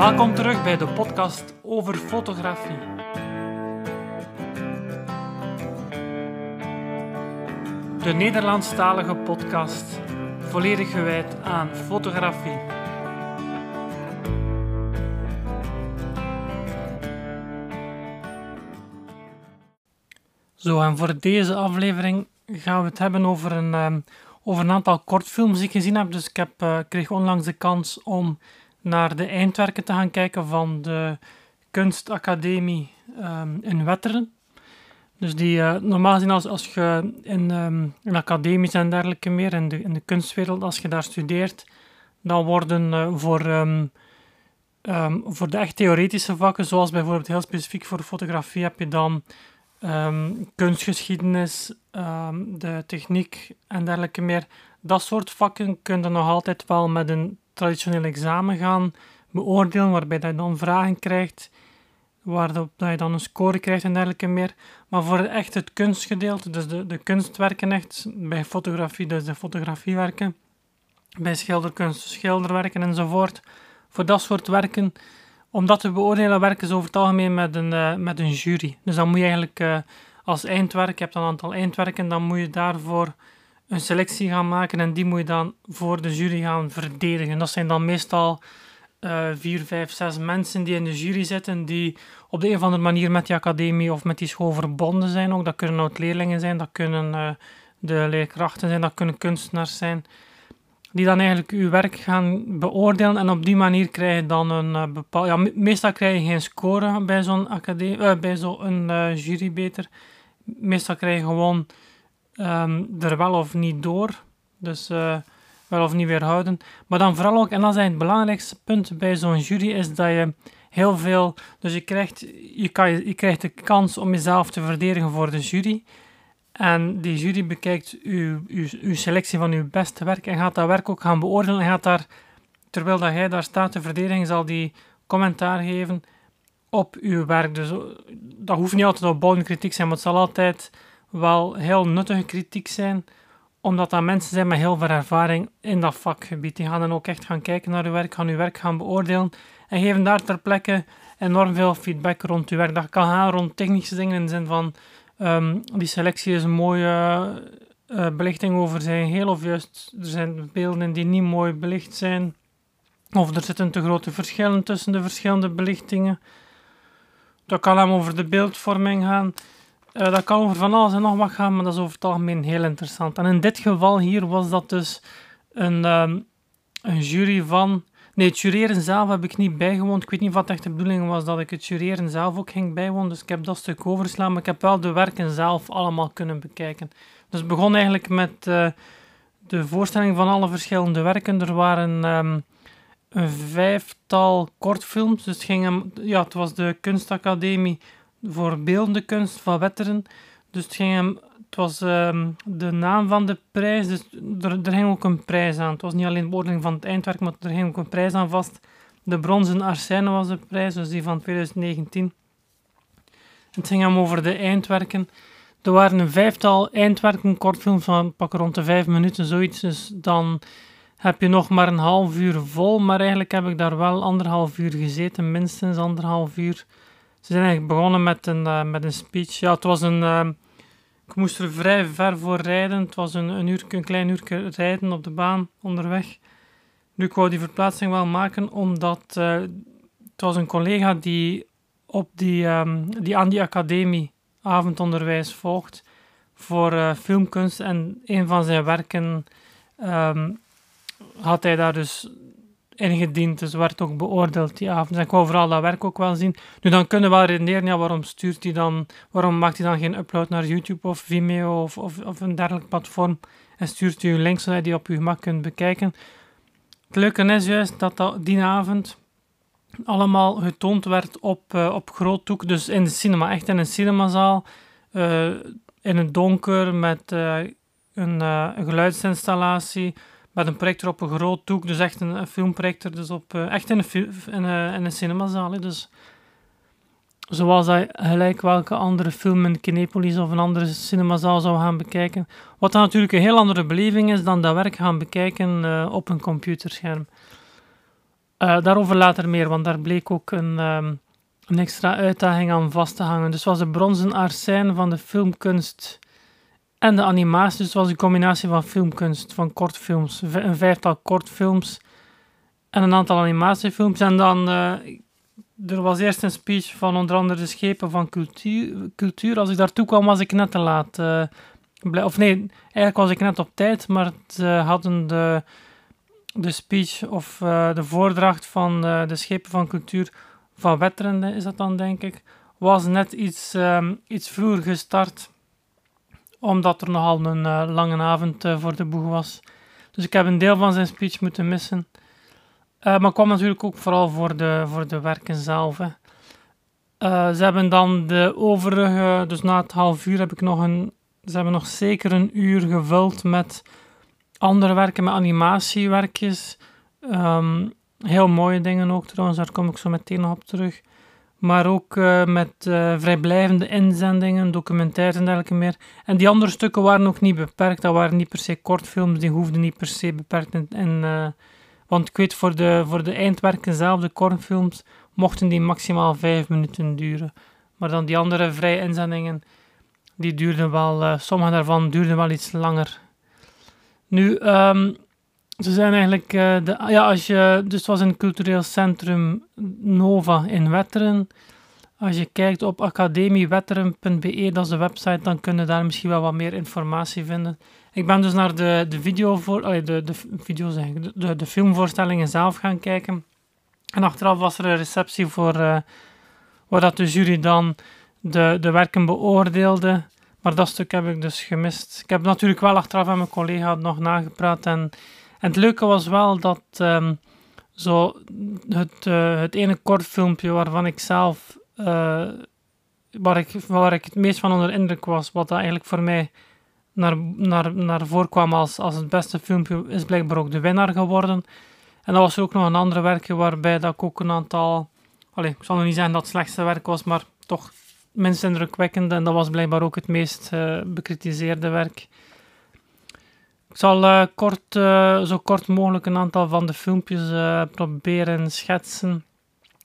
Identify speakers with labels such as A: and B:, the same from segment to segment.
A: Welkom terug bij de podcast over fotografie. De Nederlandstalige podcast, volledig gewijd aan fotografie. Zo, en voor deze aflevering gaan we het hebben over een, um, over een aantal kortfilms die ik gezien heb. Dus ik heb, uh, kreeg onlangs de kans om naar de eindwerken te gaan kijken van de Kunstacademie um, in Wetteren. Dus die, uh, normaal gezien als, als je in, um, in academies en dergelijke meer, in de, in de kunstwereld, als je daar studeert, dan worden uh, voor, um, voor de echt theoretische vakken, zoals bijvoorbeeld heel specifiek voor fotografie, heb je dan kunstgeschiedenis, de techniek en dergelijke meer. Dat soort vakken kun je nog altijd wel met een traditioneel examen gaan beoordelen, waarbij je dan vragen krijgt, waarop je dan een score krijgt en dergelijke meer. Maar voor echt het kunstgedeelte, dus de, de kunstwerken echt, bij fotografie dus de fotografiewerken, bij schilderkunst schilderwerken enzovoort, voor dat soort werken, om dat te beoordelen werken ze over het algemeen met een, uh, met een jury. Dus dan moet je eigenlijk uh, als eindwerk, je hebt een aantal eindwerken, dan moet je daarvoor een selectie gaan maken en die moet je dan voor de jury gaan verdedigen. Dat zijn dan meestal uh, vier, vijf, zes mensen die in de jury zitten, die op de een of andere manier met die academie of met die school verbonden zijn. Ook. Dat kunnen oud-leerlingen zijn, dat kunnen uh, de leerkrachten zijn, dat kunnen kunstenaars zijn. Die dan eigenlijk uw werk gaan beoordelen en op die manier krijg je dan een uh. Ja, meestal krijg je geen score bij zo'n academie, bij zo'n jury beter. Meestal krijg je gewoon um, er wel of niet door. Dus uh, wel of niet weerhouden. Maar dan vooral ook, en dat is het belangrijkste punt bij zo'n jury, is dat je heel veel. Dus je krijgt, je, kan, je krijgt de kans om jezelf te verdedigen voor de jury. En die jury bekijkt uw, uw, selectie van uw beste werk en gaat dat werk ook gaan beoordelen. En gaat daar, terwijl dat jij daar staat te verdedigen, zal die commentaar geven op uw werk. Dus dat hoeft niet altijd op bouwende kritiek zijn, maar het zal altijd wel heel nuttige kritiek zijn, omdat dat mensen zijn met heel veel ervaring in dat vakgebied. Die gaan dan ook echt gaan kijken naar uw werk, gaan uw werk gaan beoordelen en geven daar ter plekke enorm veel feedback rond uw werk. Dat kan gaan rond technische dingen in de zin van um, die selectie is een mooie uh, belichting over zijn heel of juist er zijn beelden die niet mooi belicht zijn of er zitten te grote verschillen tussen de verschillende belichtingen. Dat kan hem over de beeldvorming gaan. Uh, dat kan over van alles en nog wat gaan, maar dat is over het algemeen heel interessant. En in dit geval hier was dat dus een, um, een jury van... Nee, het jureren zelf heb ik niet bijgewoond. Ik weet niet wat echt de bedoeling was dat ik het jureren zelf ook ging bijwonen. Dus ik heb dat stuk overslaan, maar ik heb wel de werken zelf allemaal kunnen bekijken. Dus het begon eigenlijk met uh, de voorstelling van alle verschillende werken. Er waren um, een vijftal kortfilms. Dus het, ging, ja, het was de kunstacademie voor beeldende kunst van Wetteren. Dus het, ging hem, het was um, de naam van de prijs, dus er, er ging ook een prijs aan. Het was niet alleen de beoordeling van het eindwerk, maar er ging ook een prijs aan vast. De bronzen Arsène was de prijs, dus die van 2019. Het ging hem over de eindwerken. Er waren een vijftal eindwerken, kortfilms van pak rond de vijf minuten, zoiets. Dus dan heb je nog maar een half uur vol, maar eigenlijk heb ik daar wel anderhalf uur gezeten, minstens anderhalf uur. Ze zijn eigenlijk begonnen met een, uh, met een speech. Ja, het was een... Uh, ik moest er vrij ver voor rijden. Het was een, een, uur, een klein uur rijden op de baan onderweg. Nu, ik wou die verplaatsing wel maken, omdat uh, het was een collega die, op die, um, die aan die academie avondonderwijs volgt voor filmkunst. En een van zijn werken um, had hij daar dus ingediend, dus werd ook beoordeeld die avond. En ik wou vooral dat werk ook wel zien. Nu, dan kunnen we wel redeneren, ja, waarom stuurt hij dan, waarom maakt hij dan geen upload naar YouTube of Vimeo of, of, of een dergelijk platform en stuurt u link zodat je die op uw gemak kunt bekijken. Het leuke is juist dat, dat die avond allemaal getoond werd op, uh, op groot doek, dus in de cinema, echt in een cinemazaal, uh, in het donker met uh, een, een geluidsinstallatie, met een projector op een groot doek, dus echt een, filmprojector, dus op, uh, echt in een, in, een, in een cinemazaal. Dus zoals dat gelijk welke andere film in Kinepolis of een andere cinemazaal zou gaan bekijken. Wat natuurlijk een heel andere beleving is dan dat werk gaan bekijken uh, op een computerscherm. Daarover later meer, want daar bleek ook een, um, een extra uitdaging aan vast te hangen. Dus was de bronzen arsijn van de filmkunst en de animatie. Dus het was een combinatie van filmkunst, van kortfilms. Een vijftal kortfilms en een aantal animatiefilms. En dan, uh, er was eerst een speech van onder andere de schepen van cultuur. cultuur. Als ik daartoe kwam, was ik net te laat. Uh, of nee, eigenlijk was ik net op tijd, maar ze hadden de, de speech of de voordracht van de schepen van cultuur van Wetteren, is dat dan denk ik, was net iets, iets vroeger gestart, omdat er nogal een uh, lange avond voor de boeg was. Dus ik heb een deel van zijn speech moeten missen. maar kwam natuurlijk ook vooral voor de, voor de werken zelf. Hè. ze hebben dan de overige, dus na het half uur heb ik nog een ze hebben nog zeker een uur gevuld met andere werken, met animatiewerkjes. Um, heel mooie dingen ook trouwens, daar kom ik zo meteen nog op terug. Maar ook uh, met uh, vrijblijvende inzendingen, documentaires en dergelijke meer. En die andere stukken waren ook niet beperkt. Dat waren niet per se kortfilms, die hoefden niet per se beperkt in. uh, want ik weet, voor de, voor de eindwerken zelf, de kortfilms, mochten die maximaal vijf minuten duren. Maar dan die andere vrije inzendingen, die duurden wel, sommige daarvan duurden wel iets langer. Nu, um, ze zijn eigenlijk, uh, de, ja, als je, dus het was een cultureel centrum Nova in Wetteren. Als je kijkt op academiewetteren.be, dat is de website, dan kun je daar misschien wel wat meer informatie vinden. Ik ben dus naar de, de video voor, de, de, video zeg ik, de, de filmvoorstellingen zelf gaan kijken. En achteraf was er een receptie voor, uh, waar dat de jury dan de, de werken beoordeelde. Maar dat stuk heb ik dus gemist. Ik heb natuurlijk wel achteraf met mijn collega nog nagepraat. En, en het leuke was wel dat um, zo het, uh, het ene kortfilmpje waarvan ik zelf, uh, waar, ik, waar ik het meest van onder indruk was, wat dat eigenlijk voor mij naar, naar, naar voren kwam als, als het beste filmpje, is blijkbaar ook de winnaar geworden. En dat was ook nog een andere werkje waarbij dat ik ook een aantal, allez, ik zal nog niet zeggen dat het slechtste werk was, maar toch minst indrukwekkende en dat was blijkbaar ook het meest uh, bekritiseerde werk. Ik zal uh, kort, uh, zo kort mogelijk een aantal van de filmpjes proberen schetsen.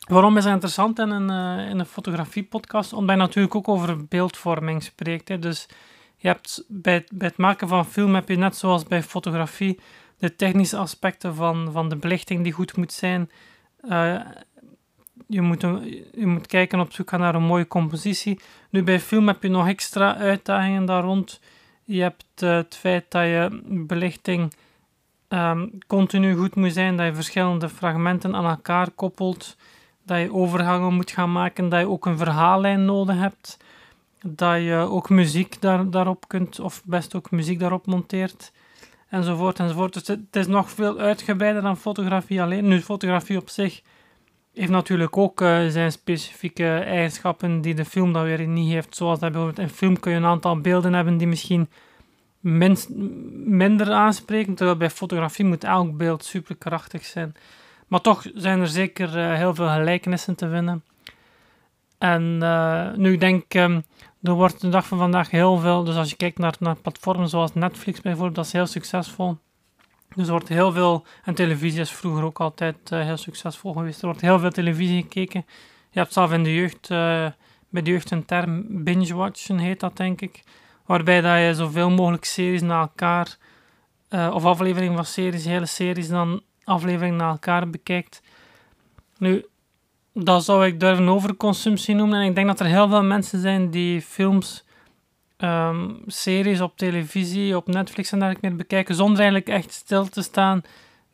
A: Waarom is het interessant in een, in een fotografiepodcast? Omdat je natuurlijk ook over beeldvorming spreekt. Hè. Dus je hebt bij, bij het maken van film heb je net zoals bij fotografie de technische aspecten van, van de belichting die goed moet zijn je moet, je moet kijken op zoek gaan naar een mooie compositie. Nu bij film heb je nog extra uitdagingen daar rond. Je hebt uh, het feit dat je belichting um, continu goed moet zijn, dat je verschillende fragmenten aan elkaar koppelt, dat je overgangen moet gaan maken, dat je ook een verhaallijn nodig hebt, dat je ook muziek daar, daarop kunt, of best ook muziek daarop monteert, enzovoort enzovoort. Dus het is nog veel uitgebreider dan fotografie alleen. Nu, fotografie op zich heeft natuurlijk ook uh, zijn specifieke eigenschappen die de film dan weer niet heeft. Zoals bijvoorbeeld in film kun je een aantal beelden hebben die misschien minder aanspreken, terwijl bij fotografie moet elk beeld super krachtig zijn. Maar toch zijn er zeker uh, heel veel gelijkenissen te vinden. En uh, nu ik denk, um, er wordt de dag van vandaag heel veel, dus als je kijkt naar, naar platformen zoals Netflix bijvoorbeeld, dat is heel succesvol. Dus er wordt heel veel, en televisie is vroeger ook altijd uh, heel succesvol geweest. Er wordt heel veel televisie gekeken. Je hebt zelf in de jeugd, uh, bij de jeugd een term binge-watchen heet dat denk ik. Waarbij dat je zoveel mogelijk series na elkaar, uh, of afleveringen van series, hele series dan afleveringen na elkaar bekijkt. Nu, dat zou ik durven overconsumptie noemen. En ik denk dat er heel veel mensen zijn die films um, series op televisie, op Netflix en dergelijke meer bekijken, zonder eigenlijk echt stil te staan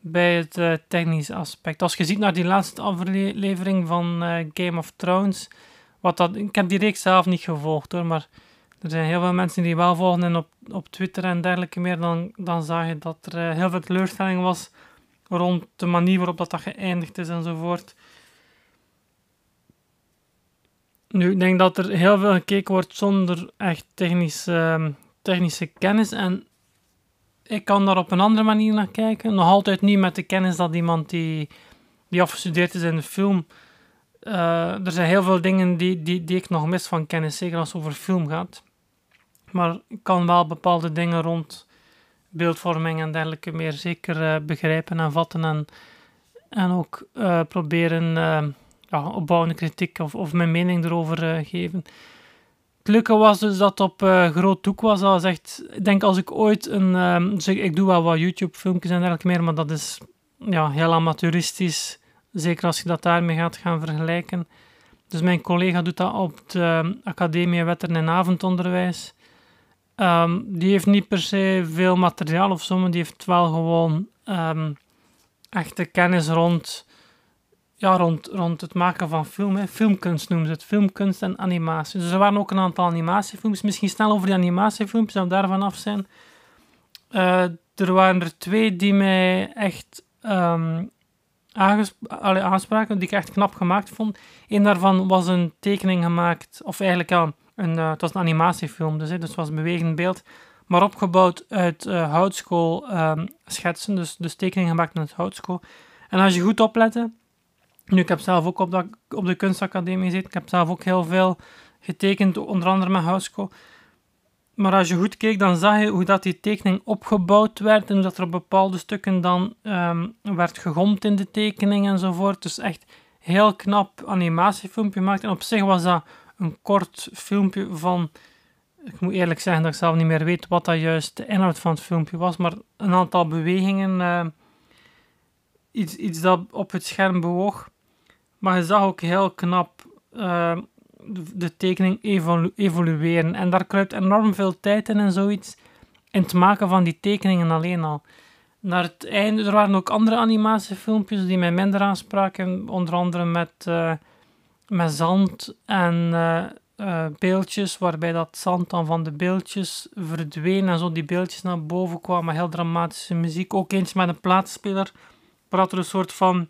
A: bij het uh, technische aspect. Als je ziet naar die laatste aflevering van uh, Game of Thrones, wat dat, ik heb die reeks zelf niet gevolgd hoor, maar er zijn heel veel mensen die wel volgen en op, op Twitter en dergelijke meer, dan, dan zag je dat er uh, heel veel teleurstelling was rond de manier waarop dat, dat geëindigd is enzovoort. Nu, ik denk dat er heel veel gekeken wordt zonder echt technische, ehm, technische kennis. En ik kan daar op een andere manier naar kijken. Nog altijd niet met de kennis dat iemand die, die afgestudeerd is in de film. Uh, er zijn heel veel dingen die, die, die ik nog mis van kennis, zeker als het over film gaat. Maar ik kan wel bepaalde dingen rond beeldvorming en dergelijke meer zeker uh, begrijpen en vatten. En En ook uh, proberen uh, ja, opbouwende kritiek of, of mijn mening erover uh, geven. Het leuke was dus dat op groot doek was. Dat echt, ik denk als ik ooit een. Dus ik, doe wel wat YouTube-filmpjes en dergelijke meer, maar dat is ja, heel amateuristisch. Zeker als je dat daarmee gaat gaan vergelijken. Dus mijn collega doet dat op de Academie Wetteren en Avondonderwijs. Um, die heeft niet per se veel materiaal of zo, maar die heeft wel gewoon um, echte kennis rond, ja, rond, rond het maken van film. Filmkunst noemen ze het, filmkunst en animatie. Dus er waren ook een aantal animatiefilms. Misschien snel over die animatiefilms, dat daarvan af zijn. Uh, er waren er twee die mij echt um, aanspraken, die ik echt knap gemaakt vond. Een daarvan was een tekening gemaakt, of eigenlijk ja, een, uh, het was een animatiefilm, dus, hè, dus het was een bewegend beeld, maar opgebouwd uit uh, houtskool um, schetsen, dus, dus tekeningen gemaakt met houtskool. En als je goed oplette, nu ik heb zelf ook op, dat, op de kunstacademie gezeten, ik heb zelf ook heel veel getekend, onder andere met houtskool. Maar als je goed keek, dan zag je hoe dat die tekening opgebouwd werd en hoe dat er op bepaalde stukken dan um, werd gegomd in de tekening enzovoort. Dus echt heel knap animatiefilmpje gemaakt. En op zich was dat een kort filmpje van. Ik moet eerlijk zeggen dat ik zelf niet meer weet wat dat juist de inhoud van het filmpje was, maar een aantal bewegingen, uh, iets, iets dat op het scherm bewoog. Maar je zag ook heel knap uh, de tekening evolu evolueren. En daar kruipt enorm veel tijd in en zoiets. In het maken van die tekeningen alleen al. Naar het einde, er waren ook andere animatiefilmpjes die mij minder aanspraken. Onder andere met, uh, met zand en uh, uh, beeldjes, waarbij dat zand dan van de beeldjes verdween en zo die beeldjes naar boven kwamen. Heel dramatische muziek. Ook eens met een plaatspeler, waar er een soort van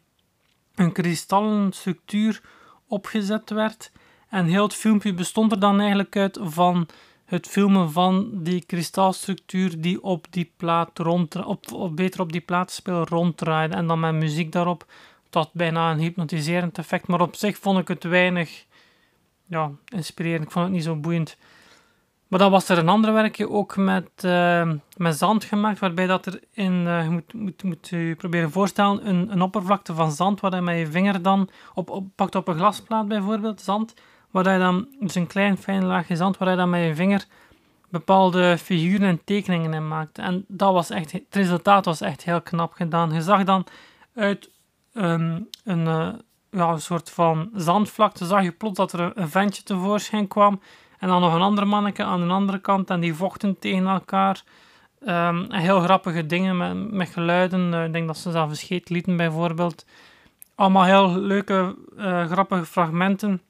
A: een kristallen structuur opgezet werd. En heel het filmpje bestond er dan eigenlijk uit van het filmen van die kristalstructuur die op die plaat rond, op, beter op die plaatspeler ronddraaide. En dan met muziek daarop, tot bijna een hypnotiserend effect. Maar op zich vond ik het weinig ja, inspirerend. Ik vond het niet zo boeiend. Maar dan was er een ander werkje ook met, uh, met zand gemaakt, waarbij dat er in, uh, je moet, moet, moet je proberen voorstellen, een, een oppervlakte van zand, waar je met je vinger dan op, op pakt op een glasplaat bijvoorbeeld, zand, waar je dan, dus een klein fijn laagje zand, waar je dan met je vinger bepaalde figuren en tekeningen in maakt. En dat was echt, het resultaat was echt heel knap gedaan. Je zag dan uit um, een, ja, een soort van zandvlakte, zag je plots dat er een, ventje tevoorschijn kwam. En dan nog een ander manneke aan de andere kant. En die vochten tegen elkaar. Um, heel grappige dingen met, met geluiden. Uh, ik denk dat ze zelf scheet lieten bijvoorbeeld. Allemaal heel leuke, uh, grappige fragmenten.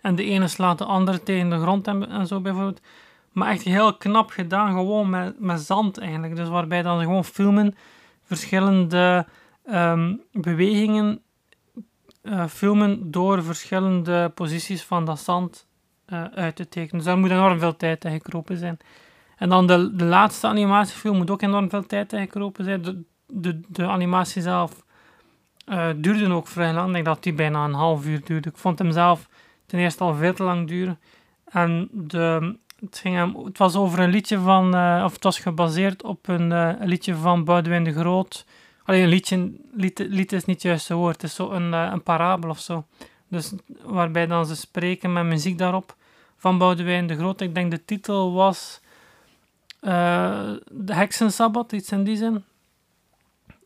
A: En de ene slaat de andere tegen de grond en, zo bijvoorbeeld. Maar echt heel knap gedaan, gewoon met, met zand eigenlijk. Dus waarbij dan ze gewoon filmen, verschillende um, bewegingen uh, filmen door verschillende posities van dat zand uh, uit te tekenen. Dus daar moet enorm veel tijd in gekropen zijn. En dan de, de laatste animatiefilm moet ook enorm veel tijd in zijn. De, de, de animatie zelf uh, duurde ook vrij lang. Ik denk dat die bijna een half uur duurde. Ik vond hem zelf ten eerste al veel te lang duren. En de, het, ging het was over een liedje van, uh, of het was gebaseerd op een, liedje van Boudewijn de Groot. Alleen een liedje, lied, lied is niet het woord, het is zo een, een parabel of zo. Dus waarbij dan ze spreken met muziek daarop van Boudewijn de Groot. Ik denk de titel was De Heksensabbat, iets in die zin.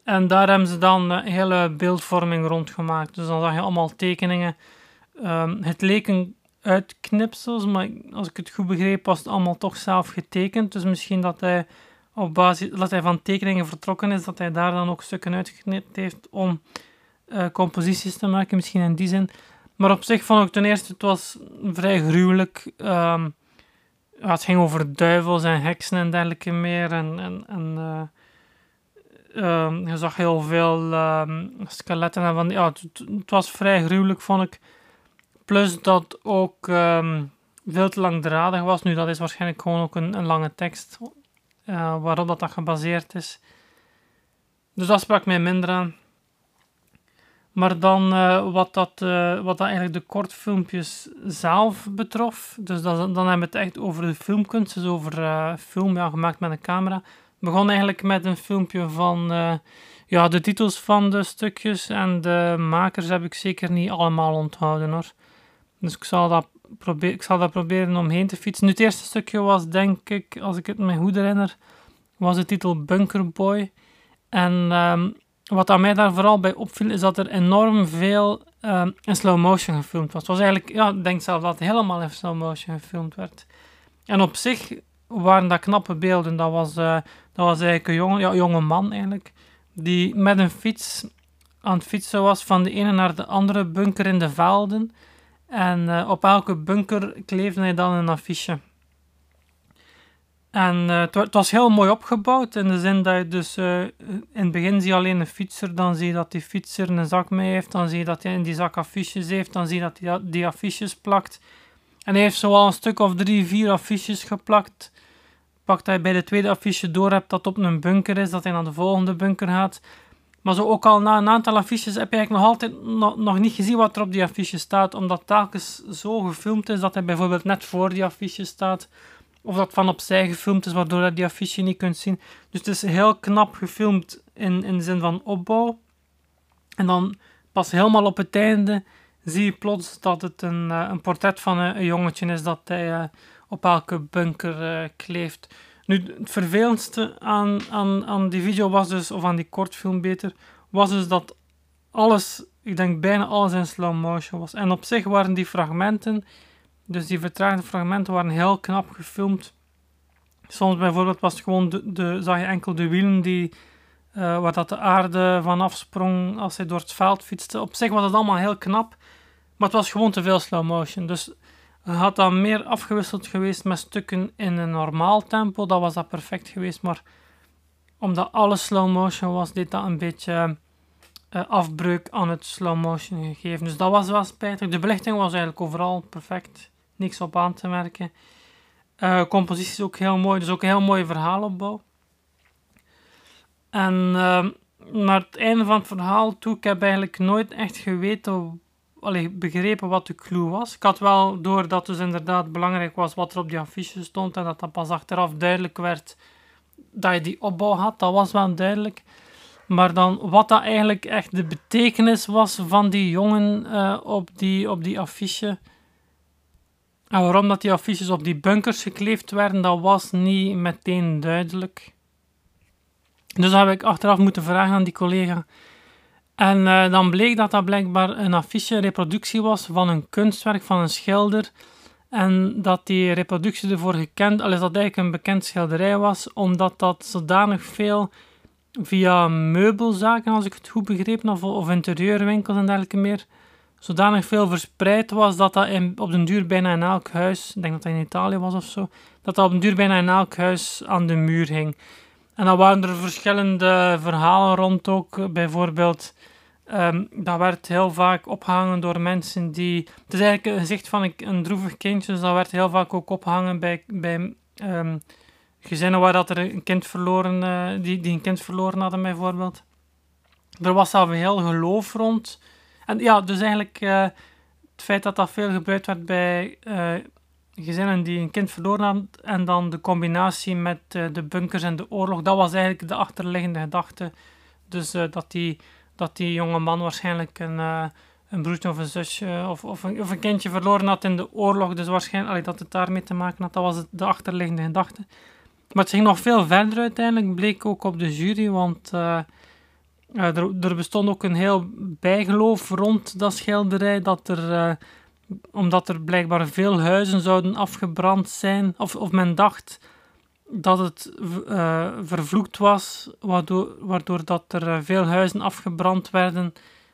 A: En daar hebben ze dan een hele beeldvorming rondgemaakt. Dus dan zag je allemaal tekeningen Um, het leken uitknipsels, maar als ik het goed begreep, was het allemaal toch zelf getekend. Dus misschien dat hij op basis dat hij van tekeningen vertrokken is, dat hij daar dan ook stukken uitgeknipt heeft om uh, composities te maken, misschien in die zin. Maar op zich vond ik ten eerste, het was vrij gruwelijk. Ja, het ging over duivels en heksen en dergelijke meer. En, en, en uh, um, je zag heel veel skeletten. En van, ja, het, was vrij gruwelijk, vond ik. Plus dat ook veel te langdradig was. Nu, dat is waarschijnlijk gewoon ook een, lange tekst uh, waarop dat, dat gebaseerd is. Dus dat sprak mij minder aan. Maar dan uh, wat, dat, uh, wat dat eigenlijk de kortfilmpjes zelf betrof. Dus dat, dan hebben we het echt over de filmkunst. Dus over film ja, gemaakt met een camera. Het begon eigenlijk met een filmpje van Ja, de titels van de stukjes en de makers heb ik zeker niet allemaal onthouden hoor. Dus ik zal dat, proberen, ik zal dat proberen omheen te fietsen. Nu, het eerste stukje was, denk ik, als ik het me goed herinner, was de titel Bunker Boy. En um, wat aan mij daar vooral bij opviel, is dat er enorm veel um, in slow motion gefilmd was. Het was eigenlijk, ja, ik denk zelf dat het helemaal in slow motion gefilmd werd. En op zich waren dat knappe beelden. Dat was, uh, dat was eigenlijk een jonge, ja, jonge man eigenlijk, die met een fiets aan het fietsen was van de ene naar de andere bunker in de velden. En uh, op elke bunker kleefde hij dan een affiche. En uh, het, was heel mooi opgebouwd, in de zin dat je dus uh, in het begin zie je alleen een fietser, dan zie je dat die fietser een zak mee heeft, dan zie je dat hij in die zak affiches heeft, dan zie je dat hij die affiches plakt. En hij heeft zoal een stuk of drie, vier affiches geplakt. Pakt hij bij de tweede affiche door hebt dat op een bunker is, dat hij naar de volgende bunker gaat. Maar zo ook al na een aantal affiches heb je eigenlijk nog altijd nog niet gezien wat er op die affiche staat, omdat telkens zo gefilmd is dat hij bijvoorbeeld net voor die affiche staat of dat van opzij gefilmd is, waardoor je die affiche niet kunt zien. Dus het is heel knap gefilmd in, in de zin van opbouw. En dan pas helemaal op het einde zie je plots dat het een, uh, een portret van een, jongetje is dat hij uh, op elke bunker uh, kleeft. Nu, het vervelendste aan, aan, aan die video was dus, of aan die kortfilm beter, was dus dat alles, ik denk bijna alles in slow motion was. En op zich waren die fragmenten dus die vertraagde fragmenten waren heel knap gefilmd. Soms bijvoorbeeld was het gewoon de, zag je enkel de wielen die, uh, waar dat de aarde van afsprong als hij door het veld fietste. Op zich was het allemaal heel knap, maar het was gewoon te veel slow motion. Dus had dat meer afgewisseld geweest met stukken in een normaal tempo, dan was dat perfect geweest. Maar omdat alles slow motion was, deed dat een beetje uh, afbreuk aan het slow motion gegeven. Dus dat was wel spijtig. De belichting was eigenlijk overal perfect niks op aan te merken. Uh, compositie is ook heel mooi, dus ook een heel mooie verhaalopbouw. En uh, naar het einde van het verhaal toe, ik heb eigenlijk nooit echt geweten, allee, begrepen wat de clue was. Ik had wel door dat dus inderdaad belangrijk was wat er op die affiche stond en dat dat pas achteraf duidelijk werd dat je die opbouw had, dat was wel duidelijk. Maar dan wat dat eigenlijk echt de betekenis was van die jongen uh, op, die, op die affiche, en waarom dat die affiches op die bunkers gekleefd werden, dat was niet meteen duidelijk. Dus dat heb ik achteraf moeten vragen aan die collega. En uh, dan bleek dat dat blijkbaar een affiche reproductie was van een kunstwerk van een schilder. En dat die reproductie ervoor gekend, al is dat eigenlijk een bekend schilderij was, omdat dat zodanig veel via meubelzaken, als ik het goed begrepen, of, of interieurwinkels en dergelijke meer, zodanig veel verspreid was dat dat op den duur bijna in elk huis, ik denk dat dat in Italië was of zo, dat dat op den duur bijna in elk huis aan de muur hing. En dan waren er verschillende verhalen rond ook. Bijvoorbeeld, um, dat werd heel vaak opgehangen door mensen die... Het is eigenlijk een gezicht van een, droevig kindje, dus dat werd heel vaak ook opgehangen bij, bij um, gezinnen waar dat er een kind verloren, uh, die, die een kind verloren hadden bijvoorbeeld. Er was een heel geloof rond en ja, dus eigenlijk uh, het feit dat dat veel gebruikt werd bij uh, gezinnen die een kind verloren hadden en dan de combinatie met uh, de bunkers en de oorlog, dat was eigenlijk de achterliggende gedachte. Dus dat, die, dat die jonge man waarschijnlijk een, een broertje of een zusje of, of, een, of een kindje verloren had in de oorlog, dus waarschijnlijk allee, dat het daarmee te maken had, dat was de achterliggende gedachte. Maar het ging nog veel verder uiteindelijk, bleek ook op de jury, want er, er, bestond ook een heel bijgeloof rond dat schilderij, dat er, uh, omdat er blijkbaar veel huizen zouden afgebrand zijn, of, of men dacht dat het uh, vervloekt was, waardoor, waardoor dat er uh, veel huizen afgebrand werden,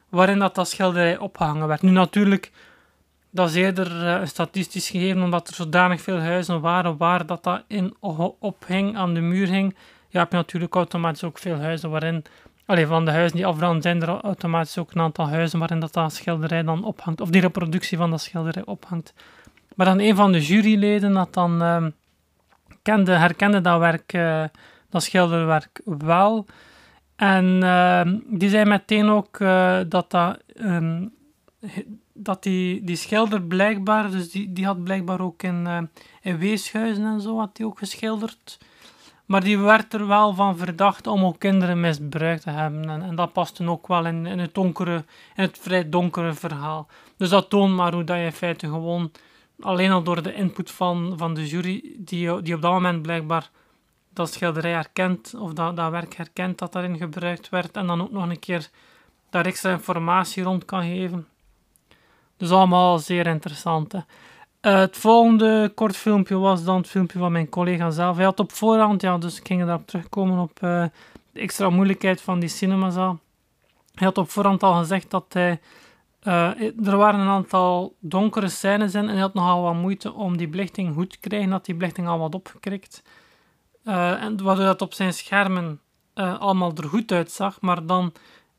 A: waarin dat, dat schilderij opgehangen werd. Nu natuurlijk, dat is eerder een statistisch gegeven, omdat er zodanig veel huizen waren waar dat, dat in ophing, aan de muur hing. Ja, heb je natuurlijk automatisch ook veel huizen waarin Allee, van de huizen die afbranden zijn er automatisch ook een aantal huizen waarin dat, dat schilderij dan ophangt, of die reproductie van dat schilderij ophangt. Maar dan een van de juryleden dat dan kende, herkende dat werk, uh, dat schilderwerk wel. En uh, die zei meteen ook eh, dat, dat, um, dat die, die schilder blijkbaar, dus die, die had blijkbaar ook in, in Weeshuizen en zo, had die ook geschilderd. Maar die werd er wel van verdacht om ook kinderen misbruikt te hebben. En, en dat paste ook wel in, in, het donkere, in het vrij donkere verhaal. Dus dat toont maar hoe dat je in feite gewoon, alleen al door de input van, van de jury, die, die op dat moment blijkbaar dat schilderij herkent, of dat, dat werk herkent dat daarin gebruikt werd, en dan ook nog een keer daar extra informatie rond kan geven. Dus allemaal zeer interessant. Uh, het volgende kort filmpje was dan het filmpje van mijn collega zelf. Hij had op voorhand, ja, dus ik ging erop terugkomen op uh, de extra moeilijkheid van die cinemazaal. Hij had op voorhand al gezegd dat hij. Uh, er waren een aantal donkere scènes in en hij had nogal wat moeite om die belichting goed te krijgen, dat die belichting al wat opgekrikt. en waardoor dat op zijn schermen allemaal er goed uitzag, maar dan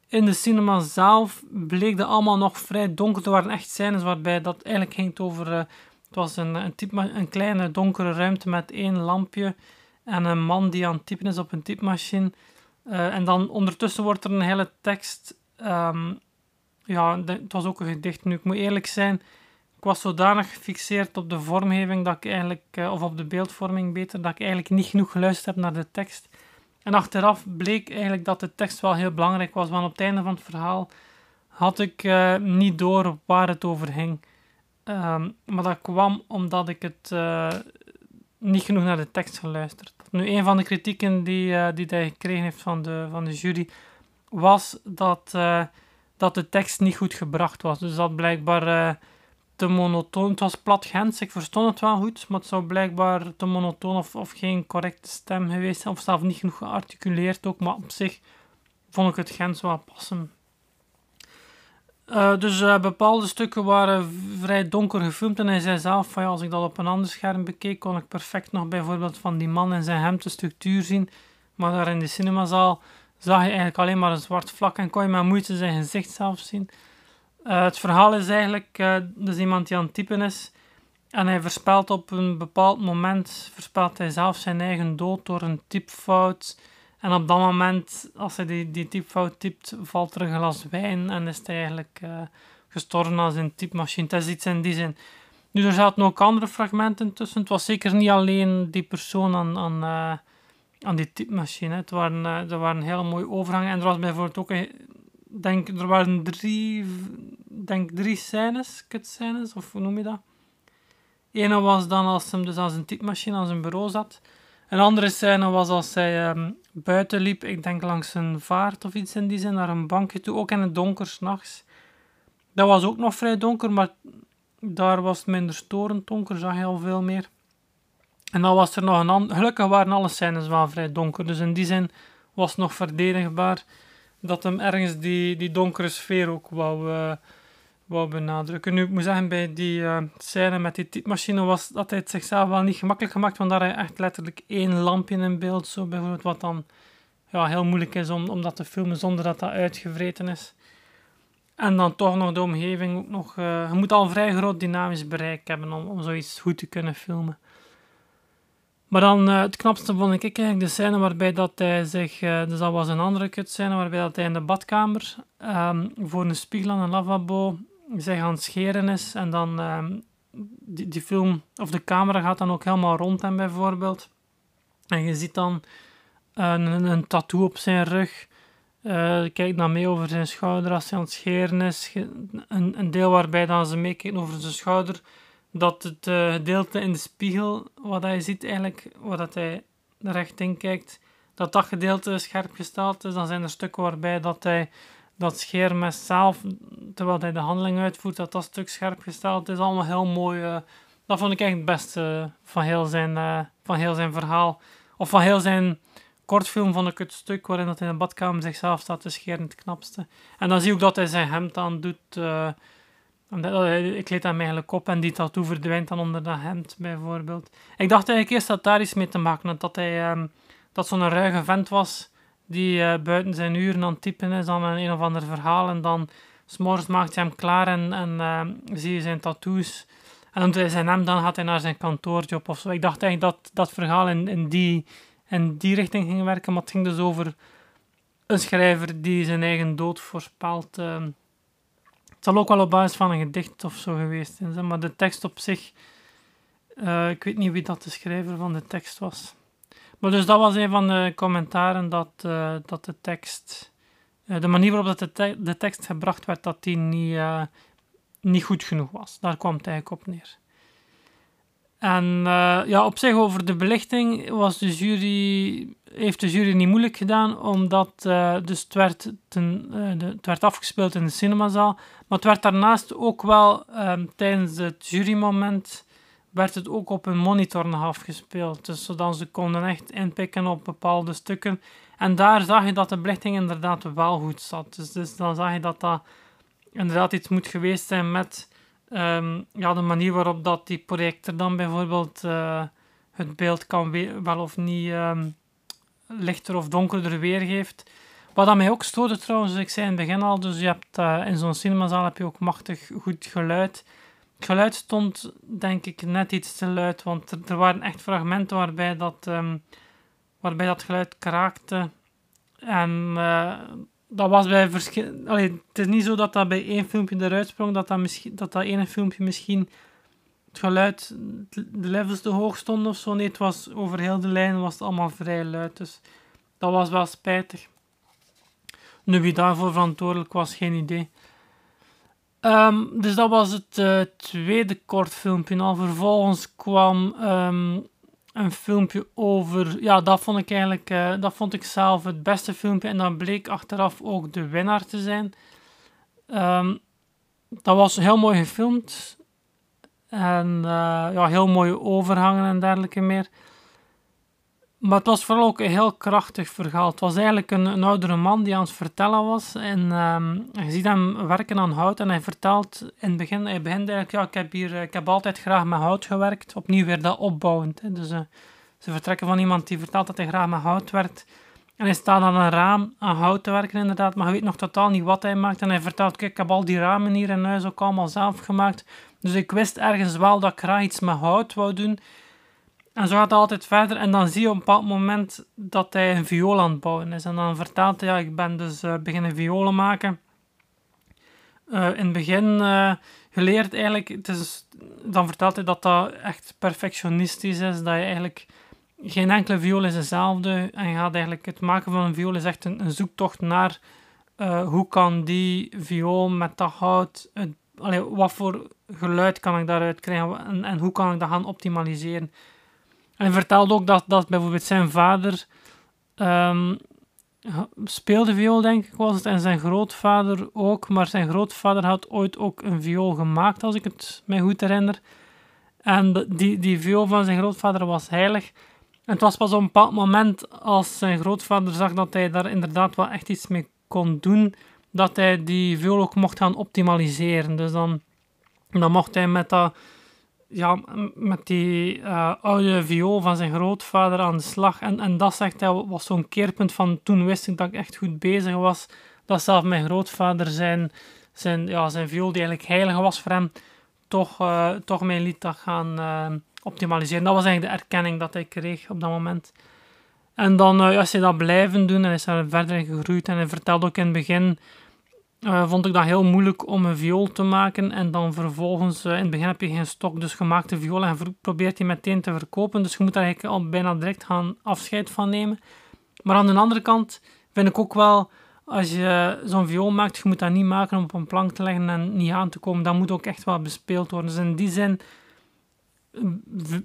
A: in de cinema zelf bleek dat allemaal nog vrij donker. Er waren echt scènes waarbij dat eigenlijk ging over het was een, een, type, een kleine donkere ruimte met één lampje en een man die aan het typen is op een typemachine. Uh, en dan ondertussen wordt er een hele tekst. Um, ja, het was ook een gedicht. Nu, ik moet eerlijk zijn, ik was zodanig gefixeerd op de vormgeving dat ik eigenlijk, uh, of op de beeldvorming beter, dat ik eigenlijk niet genoeg geluisterd heb naar de tekst. En achteraf bleek eigenlijk dat de tekst wel heel belangrijk was, want op het einde van het verhaal had ik uh, niet door waar het over ging. Um, maar dat kwam omdat ik het uh, niet genoeg naar de tekst geluisterd. Nu, een van de kritieken die, uh, die hij gekregen heeft van de, van de jury was dat, uh, dat de tekst niet goed gebracht was. Dus dat blijkbaar te monotoon. Het was plat Gens, ik verstond het wel goed, maar het zou blijkbaar te monotoon of, of geen correcte stem geweest zijn, of zelfs niet genoeg gearticuleerd ook. Maar op zich vond ik het Gens wel passen uh, dus uh, bepaalde stukken waren vrij donker gefilmd en hij zei zelf van ja, als ik dat op een ander scherm bekeek, kon ik perfect nog bijvoorbeeld van die man en zijn hemd de structuur zien. Maar daar in de cinemazaal zag je eigenlijk alleen maar een zwart vlak en kon je met moeite zijn gezicht zelf zien. Uh, het verhaal is eigenlijk, dus iemand die aan het typen is en hij voorspelt op een bepaald moment, voorspelt hij zelf zijn eigen dood door een typfout en op dat moment, als hij die, die typfout typt, valt er een glas wijn en is hij eigenlijk uh, gestorven als een typemachine. Het is iets in die zin. Nu, er zaten ook andere fragmenten tussen. Het was zeker niet alleen die persoon aan, aan, uh, aan die typemachine. Het waren, uh, er waren heel mooie overgangen. En er was bijvoorbeeld ook, denk, er waren drie, denk drie scènes, kutscènes, of hoe noem je dat? Ene was dan als hem dus als een typemachine aan zijn bureau zat. Een andere scène was als hij um, buiten liep, ik denk langs een vaart of iets in die zin, naar een bankje toe, ook in het donker s'nachts. Dat was ook nog vrij donker, maar daar was het minder storend donker, zag je al veel meer. En dan was er nog een ander... Gelukkig waren alle scènes wel vrij donker, dus in die zin was het nog verdedigbaar dat hem ergens die, die donkere sfeer ook wou... Uh, wou benadrukken. Nu, ik moet zeggen, bij die uh, scène met die typemachine was dat hij het zichzelf wel niet gemakkelijk gemaakt, want daar hij echt letterlijk één lampje in beeld, zo bijvoorbeeld, wat dan ja, heel moeilijk is om, om dat te filmen zonder dat dat uitgevreten is. En dan toch nog de omgeving ook nog... Uh, je moet al vrij groot dynamisch bereik hebben om, om zoiets goed te kunnen filmen. Maar dan, uh, het knapste vond ik eigenlijk de scène waarbij dat hij zich... dus dat was een andere kutscène, waarbij dat hij in de badkamer um, voor een spiegel aan een lavabo zij gaan scheren is en dan um, die, die film of de camera gaat dan ook helemaal rond hem bijvoorbeeld. En je ziet dan een, een tattoo op zijn rug. Uh, kijkt dan mee over zijn schouder als hij aan het scheren is. Een, een deel waarbij dan ze meekijken over zijn schouder. Dat het uh, gedeelte in de spiegel, wat hij ziet eigenlijk, waar dat hij recht in kijkt, dat dat gedeelte scherp gesteld is. Dan zijn er stukken waarbij dat hij dat scheermes zelf, terwijl hij de handeling uitvoert, dat dat stuk scherp gesteld is. Allemaal heel mooi. Uh, dat vond ik echt het beste van heel zijn, uh, van heel zijn verhaal. Of van heel zijn kortfilm vond ik het stuk waarin dat in de badkamer zichzelf staat te scheren het knapste. En dan zie ik ook dat hij zijn hemd aan doet. Ik kleed hem eigenlijk op en die tattoo verdwijnt dan onder dat hemd bijvoorbeeld. Ik dacht eigenlijk eerst dat daar iets mee te maken had. Dat hij um, dat zo'n ruige vent was die uh, buiten zijn uren aan het typen is aan een, een of ander verhaal. En dan s'morgens maakt hij hem klaar en, en uh, zie je zijn tattoos. En doet hij zijn hem, dan gaat hij naar zijn kantoorjob of zo. Ik dacht eigenlijk dat dat verhaal in, in, die, in die richting ging werken, maar het ging dus over een schrijver die zijn eigen dood voorspelt. Uh, het zal ook wel op basis van een gedicht of zo geweest zijn, maar de tekst op zich, uh, ik weet niet wie dat de schrijver van de tekst was. Maar dus dat was een van de commentaren dat, uh, dat de tekst, uh, de manier waarop dat de, te de, tekst gebracht werd, dat die niet, uh, niet goed genoeg was. Daar kwam het eigenlijk op neer. En ja, op zich over de belichting was de jury, heeft de jury niet moeilijk gedaan, omdat dus het, werd ten, het werd afgespeeld in de cinemazaal. Maar het werd daarnaast ook wel um, tijdens het jurymoment werd het ook op een monitor afgespeeld. Dus zodat ze konden echt inpikken op bepaalde stukken. En daar zag je dat de belichting inderdaad wel goed zat. Dus, dus dan zag je dat dat inderdaad iets moet geweest zijn met um, ja, de manier waarop dat die projector dan bijvoorbeeld uh, het beeld kan wel of niet um, lichter of donkerder weergeeft. Wat dat mij ook stoorde trouwens, ik zei in het begin al, dus je hebt uh, in zo'n cinemazaal heb je ook machtig goed geluid. Het geluid stond denk ik net iets te luid, want er, waren echt fragmenten waarbij dat, um, waarbij dat geluid kraakte. En uh, dat was bij verschillende... Het is niet zo dat dat bij één filmpje eruit sprong, dat dat, misschien, dat, dat ene filmpje misschien het geluid, de levels te hoog stond of zo. Nee, het was over heel de lijn was het allemaal vrij luid, dus dat was wel spijtig. Nu, wie daarvoor verantwoordelijk was, geen idee. Um, dus dat was het uh, tweede kortfilmpje. Al vervolgens kwam um, een filmpje over. Ja, dat vond ik eigenlijk. Uh, dat vond ik zelf het beste filmpje. En dat bleek achteraf ook de winnaar te zijn. Um, dat was heel mooi gefilmd. En uh, ja, heel mooie overhangen en dergelijke meer. Maar het was vooral ook een heel krachtig verhaal. Het was eigenlijk een, oudere man die aan het vertellen was. En um, je ziet hem werken aan hout. En hij vertelt in het begin, hij begint eigenlijk, ja, ik heb, hier, ik heb altijd graag met hout gewerkt. Opnieuw weer dat opbouwend. Dus uh, ze vertrekken van iemand die vertelt dat hij graag met hout werkt. En hij staat aan een raam aan hout te werken inderdaad. Maar hij weet nog totaal niet wat hij maakt. En hij vertelt, kijk, ik heb al die ramen hier in huis ook allemaal zelf gemaakt. Dus ik wist ergens wel dat ik graag iets met hout wou doen. En zo gaat het altijd verder. En dan zie je op een bepaald moment dat hij een viool aan het bouwen is. En dan vertelt hij, ja, ik ben dus uh, beginnen violen maken. Uh, in het begin uh, geleerd eigenlijk, het is, dan vertelt hij dat dat echt perfectionistisch is. Dat je eigenlijk, geen enkele viool is hetzelfde. En gaat eigenlijk, het maken van een viool is echt een, zoektocht naar hoe kan die viool met dat hout, wat voor geluid kan ik daaruit krijgen en, en hoe kan ik dat gaan optimaliseren. Hij vertelde ook dat, dat bijvoorbeeld zijn vader um, speelde viool, denk ik was het, en zijn grootvader ook. Maar zijn grootvader had ooit ook een viool gemaakt, als ik het mij goed herinner. En die, die viool van zijn grootvader was heilig. En het was pas op een bepaald moment, als zijn grootvader zag dat hij daar inderdaad wel echt iets mee kon doen, dat hij die viool ook mocht gaan optimaliseren. Dus dan, dan mocht hij met dat ja, met die uh, oude viool van zijn grootvader aan de slag. En, en dat zegt hij, was zo'n keerpunt van toen wist ik dat ik echt goed bezig was. Dat zelf mijn grootvader zijn, zijn, ja, zijn viool, die eigenlijk heilig was voor hem, toch, uh, toch mijn lied dat gaan uh, optimaliseren. Dat was eigenlijk de erkenning dat hij kreeg op dat moment. En dan is hij dat blijven doen en is hij verder gegroeid. En hij vertelde ook in het begin uh, vond ik dat heel moeilijk om een viool te maken. En dan vervolgens, uh, in het begin heb je geen stok, dus gemaakte viool en probeert die meteen te verkopen. Dus je moet daar eigenlijk al bijna direct gaan afscheid van nemen. Maar aan de andere kant vind ik ook wel, als je zo'n viool maakt, je moet dat niet maken om op een plank te leggen en niet aan te komen. Dat moet ook echt wel bespeeld worden. Dus in die zin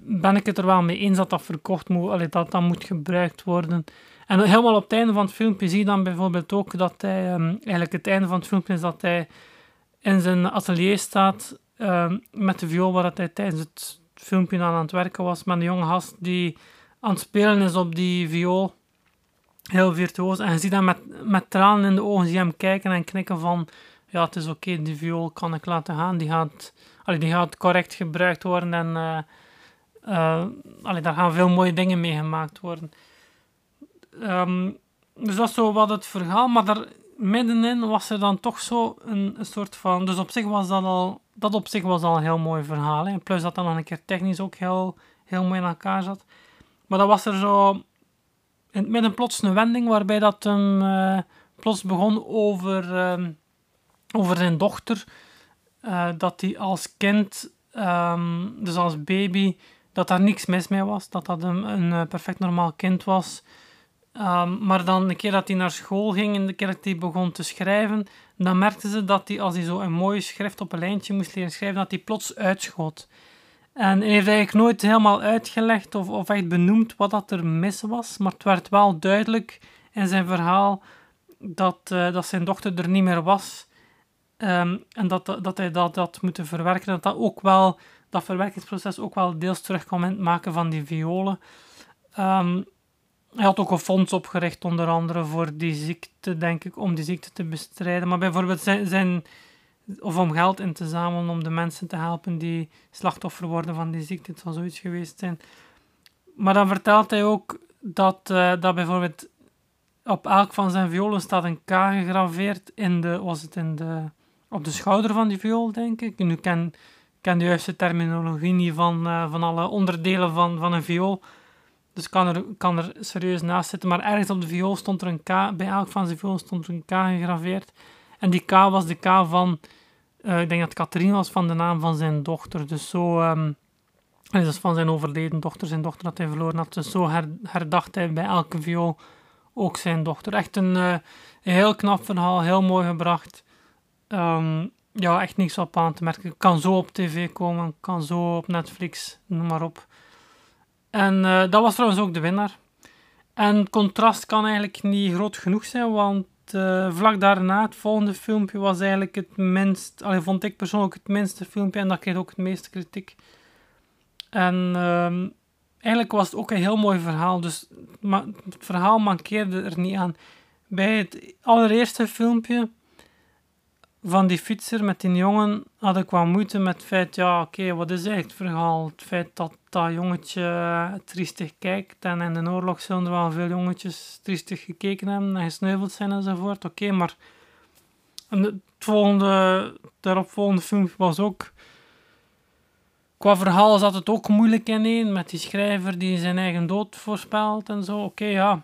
A: ben ik het er wel mee eens dat dat verkocht moet, allee, dat dat moet gebruikt worden. En helemaal op het einde van het filmpje zie je dan bijvoorbeeld ook dat hij, um, eigenlijk het einde van het filmpje is dat hij in zijn atelier staat um, met de viool waar hij tijdens het filmpje aan, aan het werken was, met een jonge gast die aan het spelen is op die viool. Heel virtuoos. En je ziet hem met, met tranen in de ogen, zie hem kijken en knikken van, ja, het is oké, die viool kan ik laten gaan, die gaat, allee, die gaat correct gebruikt worden en uh, uh, daar gaan veel mooie dingen mee gemaakt worden. Um, dus dat is zo wat het verhaal, maar middenin was er dan toch zo een, een, soort van. Dus op zich was dat al. Dat op zich was al een heel mooi verhaal. Hè. Plus dat dan nog een keer technisch ook heel, heel mooi in elkaar zat. Maar dan was er zo. In het midden plots een wending waarbij dat hem uh, plots begon over, uh, over zijn dochter. Uh, dat hij als kind, um, dus als baby, dat daar niks mis mee was, dat dat een, een eh, perfect normaal kind was. Ehm, maar dan, een keer dat hij naar school ging en de keer dat hij begon te schrijven, dan merkten ze dat hij, als hij zo een mooie schrift op een lijntje moest leren schrijven, dat hij plots uitschoot. En hij heeft eigenlijk nooit helemaal uitgelegd of, of echt benoemd wat dat er mis was, maar het werd wel duidelijk in zijn verhaal dat, uh, dat zijn dochter er niet meer was. Ehm, en dat, dat hij dat had moeten verwerken. Dat dat ook wel, dat verwerkingsproces ook wel deels terugkwam in het maken van die violen. Um, hij had ook een fonds opgericht, onder andere voor die ziekte, denk ik, om die ziekte te bestrijden. Maar bijvoorbeeld zijn, zijn of om geld in te zamelen om de mensen te helpen die slachtoffer worden van die ziekte. Het zal zoiets geweest zijn. Maar dan vertelt hij ook dat, uh, dat bijvoorbeeld op elk van zijn violen staat een K gegraveerd in de, was het in de, op de schouder van die viool, denk ik. Nu ken, ken de juiste terminologie niet van, uh, van alle onderdelen van, van een viool. Dus kan er, kan er serieus naast zitten. Maar ergens op de viool stond er een K. Bij elk van zijn viool stond er een K gegraveerd. En die K was de K van... Uh, ik denk dat Catherine was van de naam van zijn dochter. Dus zo... Um, dus van zijn overleden dochter. Zijn dochter dat hij verloren had. Dus zo her, herdacht hij bij elke viool ook zijn dochter. Echt een, een heel knap verhaal. Heel mooi gebracht. Um, ja, echt niks op aan te merken. Kan zo op tv komen. Kan zo op Netflix. Noem maar op. En uh, dat was trouwens ook de winnaar. En contrast kan eigenlijk niet groot genoeg zijn, want uh, vlak daarna, het volgende filmpje, was eigenlijk het minst, allee, vond ik persoonlijk het minste filmpje en dat kreeg ook het meeste kritiek. En uh, eigenlijk was het ook een heel mooi verhaal, dus het verhaal mankeerde er niet aan. Bij het allereerste filmpje van die fietser met die jongen had ik wel moeite met het feit, ja oké, wat is eigenlijk het verhaal? Het feit dat dat jongetje triestig kijkt en in de oorlog zullen er wel veel jongetjes triestig gekeken hebben en gesneuveld zijn enzovoort, oké, maar het volgende, daaropvolgende filmpje was ook qua verhaal zat het ook moeilijk ineen met die schrijver die zijn eigen dood voorspelt en zo, oké, ja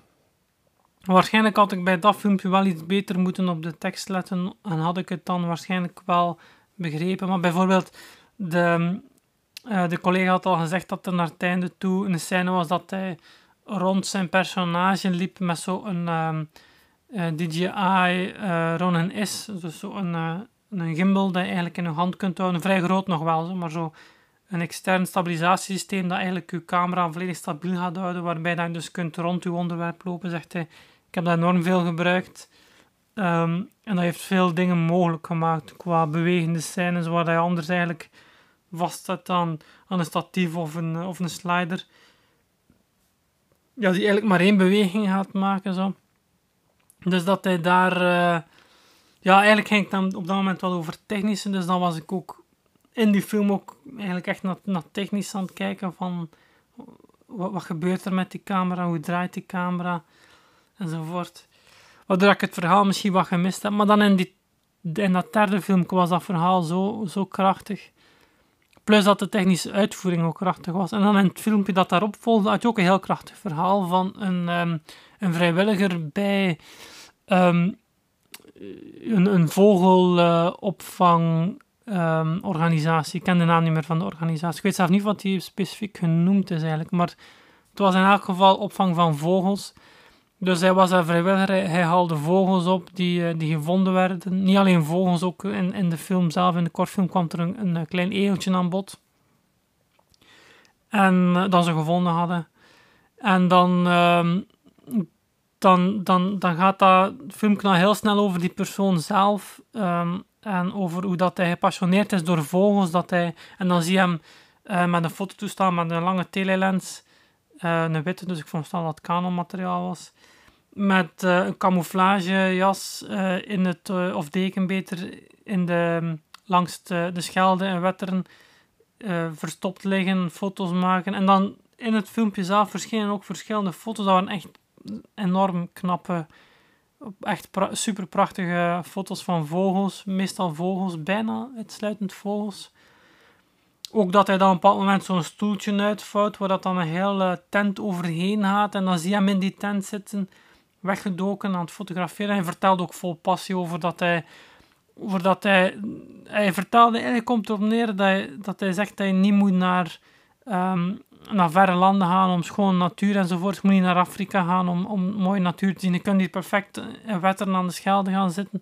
A: Waarschijnlijk had ik bij dat filmpje wel iets beter moeten op de tekst letten en had ik het dan waarschijnlijk wel begrepen. Maar bijvoorbeeld, de, uh, de collega had al gezegd dat er naar het einde toe een scène was dat hij rond zijn personage liep met zo'n um, uh, DJI uh, Ronin S, dus zo'n een gimbal dat je eigenlijk in je hand kunt houden, vrij groot nog wel, maar zo een extern stabilisatiesysteem dat eigenlijk je camera volledig stabiel gaat houden, waarbij je dus kunt rond je onderwerp lopen, zegt hij. Ik heb dat enorm veel gebruikt. Um, en dat heeft veel dingen mogelijk gemaakt qua bewegende scènes waar je anders eigenlijk vastzet aan, aan een statief of een, of een slider. Ja, die eigenlijk maar één beweging gaat maken. Zo. Dus dat hij daar. Uh, ja, eigenlijk ging het dan op dat moment wel over technische. Dus dan was ik ook in die film ook eigenlijk echt naar, naar technisch aan het kijken van wat gebeurt er met die camera, hoe draait die camera enzovoort. Waardoor ik het verhaal misschien wat gemist heb. Maar dan in, die, in dat derde film was dat verhaal zo, zo krachtig. Plus dat de technische uitvoering ook krachtig was. En dan in het filmpje dat daarop volgde, had je ook een heel krachtig verhaal van een, um, een vrijwilliger bij um, een, een vogelopvang um, organisatie. Ik ken de naam niet meer van de organisatie. Ik weet zelf niet wat die specifiek genoemd is eigenlijk. Maar het was in elk geval opvang van vogels. Dus hij was een vrijwilliger. Hij haalde vogels op die, eh, die gevonden werden. Niet alleen vogels, ook in, in de film zelf, in de kortfilm, kwam er een, een klein egeltje aan bod. En uh, dat ze gevonden hadden. En dan, uh, dan, dan, dan gaat dat filmpje heel snel over die persoon zelf. Um, en over hoe dat hij gepassioneerd is door vogels. Dat hij, en dan zie je hem uh, met een fototoestel met een lange telelens. Uh, een witte, dus ik vond dat het Canon materiaal was. Met uh, een camouflagejas in het, of deken beter, in de, langs de, de Schelde en Wetteren verstopt liggen, foto's maken. En dan in het filmpje zelf verschenen ook verschillende foto's. Dat waren echt enorm knappe echt super prachtige foto's van vogels. Meestal vogels, bijna uitsluitend vogels. Ook dat hij dan op een bepaald moment zo'n stoeltje uitvouwt, waar dat dan een hele tent overheen gaat. En dan zie je hem in die tent zitten, weggedoken aan het fotograferen. Hij vertelde ook vol passie over dat hij... Over dat hij, hij vertelde, eigenlijk komt erop neer dat hij, dat hij zegt dat je niet moet naar um, naar verre landen gaan om schoon natuur enzovoort. Je moet niet naar Afrika gaan om, om mooie natuur te zien. Je kunt hier perfect in Wetteren aan de Schelde gaan zitten.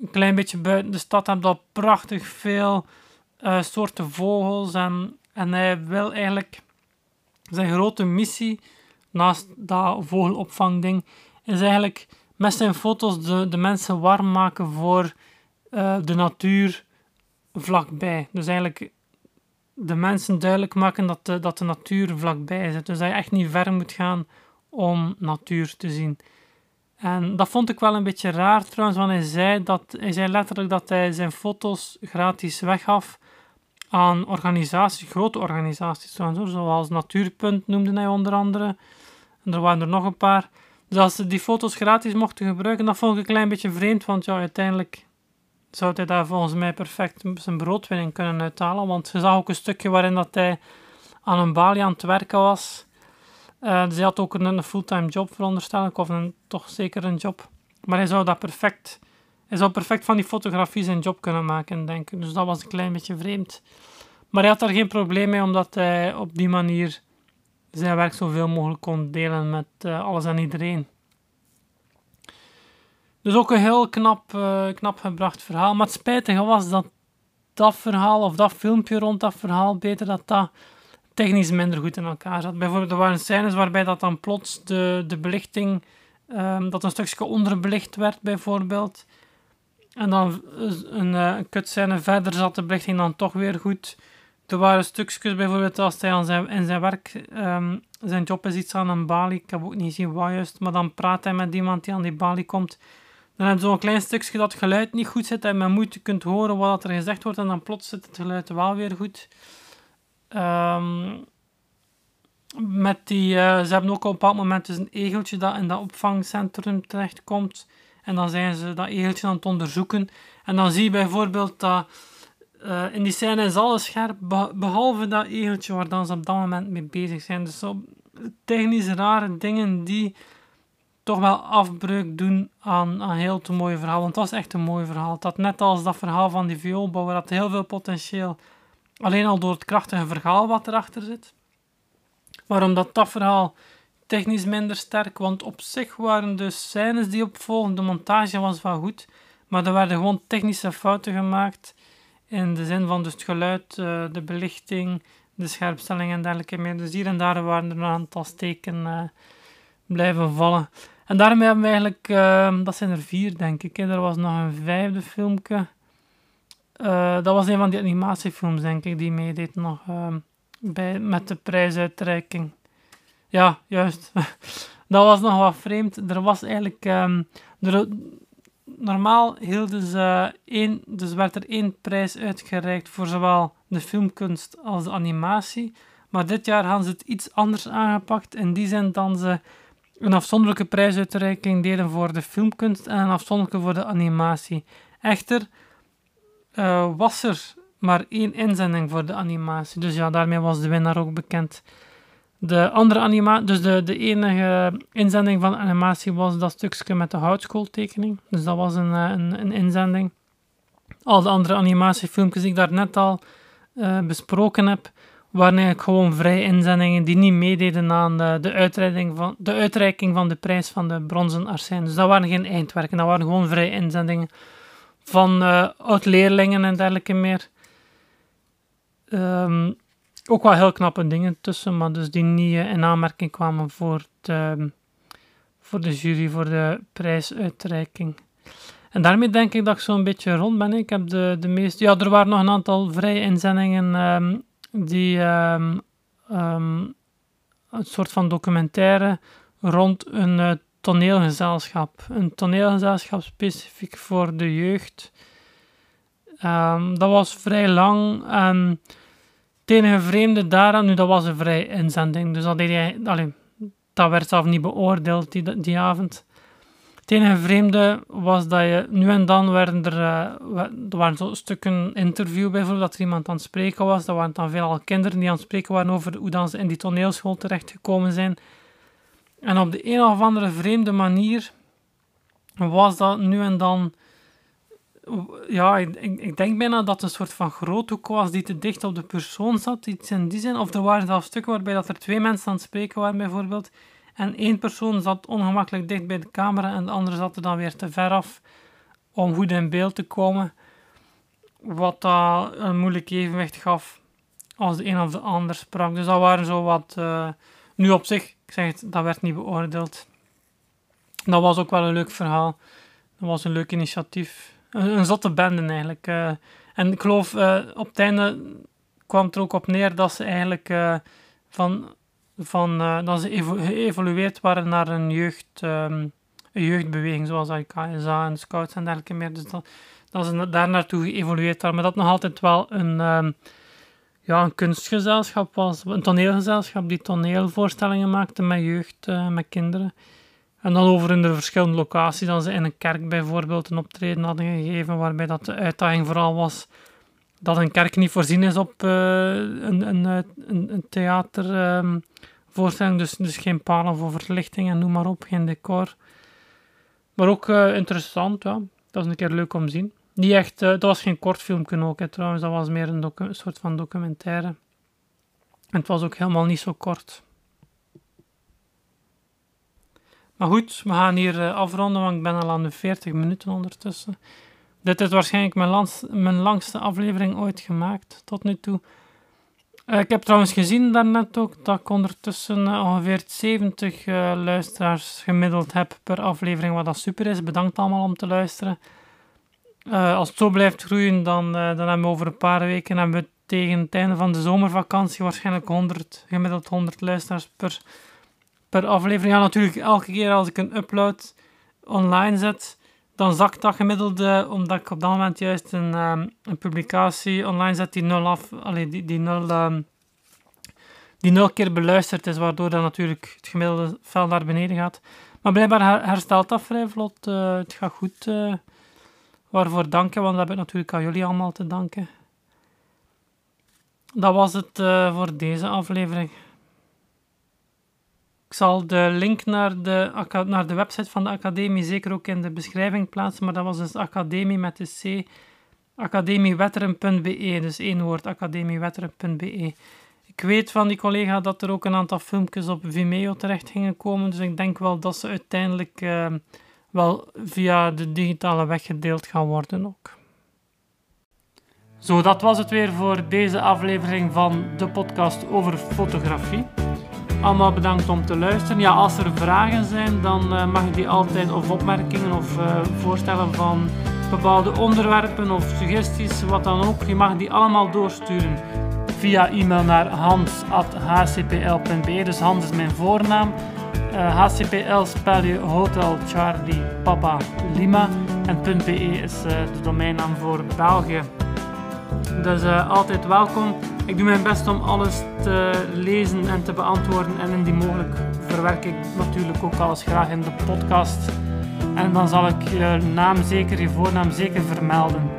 A: Een klein beetje buiten de stad heb je al prachtig veel uh, soorten vogels. En, en hij wil eigenlijk zijn grote missie, naast dat vogelopvangding, is eigenlijk met zijn foto's de, de mensen warm maken voor uh, de natuur vlakbij. Dus eigenlijk de mensen duidelijk maken dat de, dat de natuur vlakbij zit. Dus dat je echt niet ver moet gaan om natuur te zien. En dat vond ik wel een beetje raar trouwens, want hij zei, dat, hij zei letterlijk dat hij zijn foto's gratis weggaf aan organisaties, grote organisaties zoals Natuurpunt noemde hij onder andere. En er waren er nog een paar. Dus als ze die foto's gratis mochten gebruiken, dat vond ik een klein beetje vreemd, want ja, uiteindelijk zou hij daar volgens mij perfect zijn broodwinning kunnen uithalen. Want je zag ook een stukje waarin dat hij aan een balie aan het werken was. Uh, dus hij had ook een, een fulltime job, veronderstel ik, of een, toch zeker een job. Maar hij zou dat perfect, hij zou perfect van die fotografie zijn job kunnen maken, denk ik. Dus dat was een klein beetje vreemd. Maar hij had daar geen probleem mee, omdat hij op die manier zijn werk zoveel mogelijk kon delen met uh, alles en iedereen. Dus ook een heel knap, uh, knap gebracht verhaal. Maar het spijtige was dat dat verhaal, of dat filmpje rond dat verhaal, beter dat dat technisch minder goed in elkaar zat. Bijvoorbeeld, er waren scènes waarbij dat dan plots de, de belichting, um, dat een stukje onderbelicht werd, bijvoorbeeld. En dan een, uh, een verder zat de belichting dan toch weer goed. Er waren stukjes, bijvoorbeeld, als hij aan zijn, in zijn werk, um, zijn job is iets aan een balie, ik heb ook niet gezien wat juist, maar dan praat hij met iemand die aan die balie komt. Dan heb je zo'n klein stukje dat het geluid niet goed zit en met moeite kunt horen wat er gezegd wordt en dan plots zit het geluid wel weer goed. Um, met die, uh, ze hebben ook op een bepaald moment dus een egeltje dat in dat opvangcentrum terechtkomt. En dan zijn ze dat egeltje aan het onderzoeken. En dan zie je bijvoorbeeld dat uh, in die scène is alles scherp, behalve dat egeltje waar dan ze op dat moment mee bezig zijn. Dus zo technisch rare dingen die toch wel afbreuk doen aan, aan heel te mooie verhaal. Want het was echt een mooi verhaal. Dat net als dat verhaal van die vioolbouwer had heel veel potentieel. Alleen al door het krachtige verhaal wat erachter zit. Maar omdat dat verhaal technisch minder sterk, want op zich waren de scènes die opvolgden, de montage was wel goed, maar er werden gewoon technische fouten gemaakt in de zin van dus het geluid, eh, de belichting, de scherpstelling en dergelijke meer. Dus hier en daar waren er een aantal steken uh, blijven vallen. En daarmee hebben we eigenlijk, uh, dat zijn er vier denk ik. Er was nog een vijfde filmpje. Uh, dat was een van die animatiefilms denk ik, die meedeed nog uh, bij, met de prijsuitreiking. Ja, juist. dat was nog wat vreemd. Er was eigenlijk... Er, normaal hielden ze één, dus werd er één prijs uitgereikt voor zowel de filmkunst als de animatie. Maar dit jaar gaan ze het iets anders aangepakt. In die zin dan ze een afzonderlijke prijsuitreiking deden voor de filmkunst en een afzonderlijke voor de animatie. Echter uh, was er maar één inzending voor de animatie. Dus ja, daarmee was de winnaar ook bekend. De andere animatie, dus de, de enige inzending van animatie was dat stukje met de houtskooltekening. Dus dat was een, eh, een, een inzending. Al de andere animatiefilmpjes die ik daar net al uh, besproken heb, waren eigenlijk gewoon vrij inzendingen die niet meededen aan de, uitreiking van, de uitreiking van de prijs van de bronzen arsijn. Dus dat waren geen eindwerken, dat waren gewoon vrij inzendingen van uh, oud-leerlingen en dergelijke meer. Um, ook wel heel knappe dingen tussen, maar dus die niet uh, in aanmerking kwamen voor de, voor de jury, voor de prijsuitreiking. En daarmee denk ik dat ik zo'n beetje rond ben. Ik heb de, de meeste... Ja, er waren nog een aantal vrije inzendingen um, die um, een soort van documentaire rond een uh, toneelgezelschap. Een toneelgezelschap specifiek voor de jeugd. Dat was vrij lang. En het enige vreemde daaraan, nu dat was een vrij inzending, dus dat, deed hij, dat werd zelf niet beoordeeld die, die avond. Het vreemde was dat je nu en dan werden er, uh, er waren zo stukken interview bijvoorbeeld, dat er iemand aan het spreken was. Dat waren dan veelal kinderen die aan het spreken waren over hoe dan ze in die toneelschool terechtgekomen zijn. En op de een of andere vreemde manier was dat nu en dan ja, ik, denk bijna dat het een soort van groothoek was die te dicht op de persoon zat, iets in die zin. Of er waren zelfs stukken waarbij dat er twee mensen aan het spreken waren, bijvoorbeeld. En één persoon zat ongemakkelijk dicht bij de camera en de andere zat er dan weer te ver af om goed in beeld te komen. Wat dat een moeilijk evenwicht gaf als de een of de ander sprak. Dus dat waren zo wat... Uh, nu op zich, ik zeg het, dat werd niet beoordeeld. Dat was ook wel een leuk verhaal. Dat was een leuk initiatief. Een, zotte bende eigenlijk. Uh, en ik geloof, uh, op het einde kwam het er ook op neer dat ze eigenlijk van... van dat ze geëvolueerd waren naar een jeugd... Um, een jeugdbeweging, zoals KSA en scouts en dergelijke meer. Dus dat, dat ze daar naartoe geëvolueerd waren. Maar dat nog altijd wel een, um, ja, een kunstgezelschap was. Een toneelgezelschap die toneelvoorstellingen maakte met jeugd, met kinderen. En dan over in de verschillende locaties. Dat ze in een kerk bijvoorbeeld een optreden hadden gegeven. Waarbij dat de uitdaging vooral was dat een kerk niet voorzien is op uh, een, een, een, een theatervoorstelling. Um, dus, dus geen palen voor verlichting en noem maar op, geen decor. Maar ook uh, interessant, ja. Dat is een keer leuk om te zien. Niet echt, dat was geen kort filmpje ook, trouwens. Dat was meer een, een, soort van documentaire. En het was ook helemaal niet zo kort. Maar goed, we gaan hier uh, afronden, want ik ben al aan de 40 minuten ondertussen. Dit is waarschijnlijk mijn, mijn langste aflevering ooit gemaakt, tot nu toe. Uh, ik heb trouwens gezien daarnet ook dat ik ondertussen uh, ongeveer 70 uh, luisteraars gemiddeld heb per aflevering, wat dat super is. Bedankt allemaal om te luisteren. Als het zo blijft groeien, dan, dan hebben we over een paar weken hebben we tegen het einde van de zomervakantie waarschijnlijk 100, gemiddeld 100 luisteraars per, per aflevering. Ja, natuurlijk, elke keer als ik een upload online zet, dan zakt dat gemiddeld, omdat ik op dat moment juist een, um, een publicatie online zet die nul af, die, die nul... Um, die nul keer beluisterd is, waardoor dan natuurlijk het gemiddelde vel naar beneden gaat. Maar blijkbaar herstelt dat vrij vlot. Uh, het gaat goed. Uh, Waarvoor danken, want dat heb ik natuurlijk aan jullie allemaal te danken. Dat was het uh, voor deze aflevering. Ik zal de link naar de, naar de website van de academie zeker ook in de beschrijving plaatsen, maar dat was dus academie met de C, academiewetteren.be, dus één woord, academiewetteren.be. Ik weet van die collega dat er ook een aantal filmpjes op Vimeo terecht gingen komen, dus ik denk wel dat ze uiteindelijk... Uh, wel via de digitale weg gedeeld gaan worden ook. Zo, dat was het weer voor deze aflevering van de podcast over fotografie. Allemaal bedankt om te luisteren. Ja, als er vragen zijn, dan uh, mag je die altijd, of opmerkingen of uh, voorstellen van bepaalde onderwerpen of suggesties, wat dan ook. Je mag die allemaal doorsturen via e-mail naar hans.hcpl.be. Dus Hans is mijn voornaam HCPL eh, spel je Hotel Charlie Papa Lima en .be is uh, de domeinnaam voor België. Dus uh, altijd welkom. Ik doe mijn best om alles te lezen en te beantwoorden en indien mogelijk verwerk ik natuurlijk ook alles graag in de podcast. En dan zal ik je naam zeker, je voornaam zeker vermelden.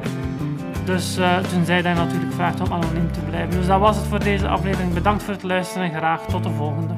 A: Dus uh, tenzij je natuurlijk vraagt om anoniem te blijven. Dus dat was het voor deze aflevering. Bedankt voor het luisteren en graag tot de volgende.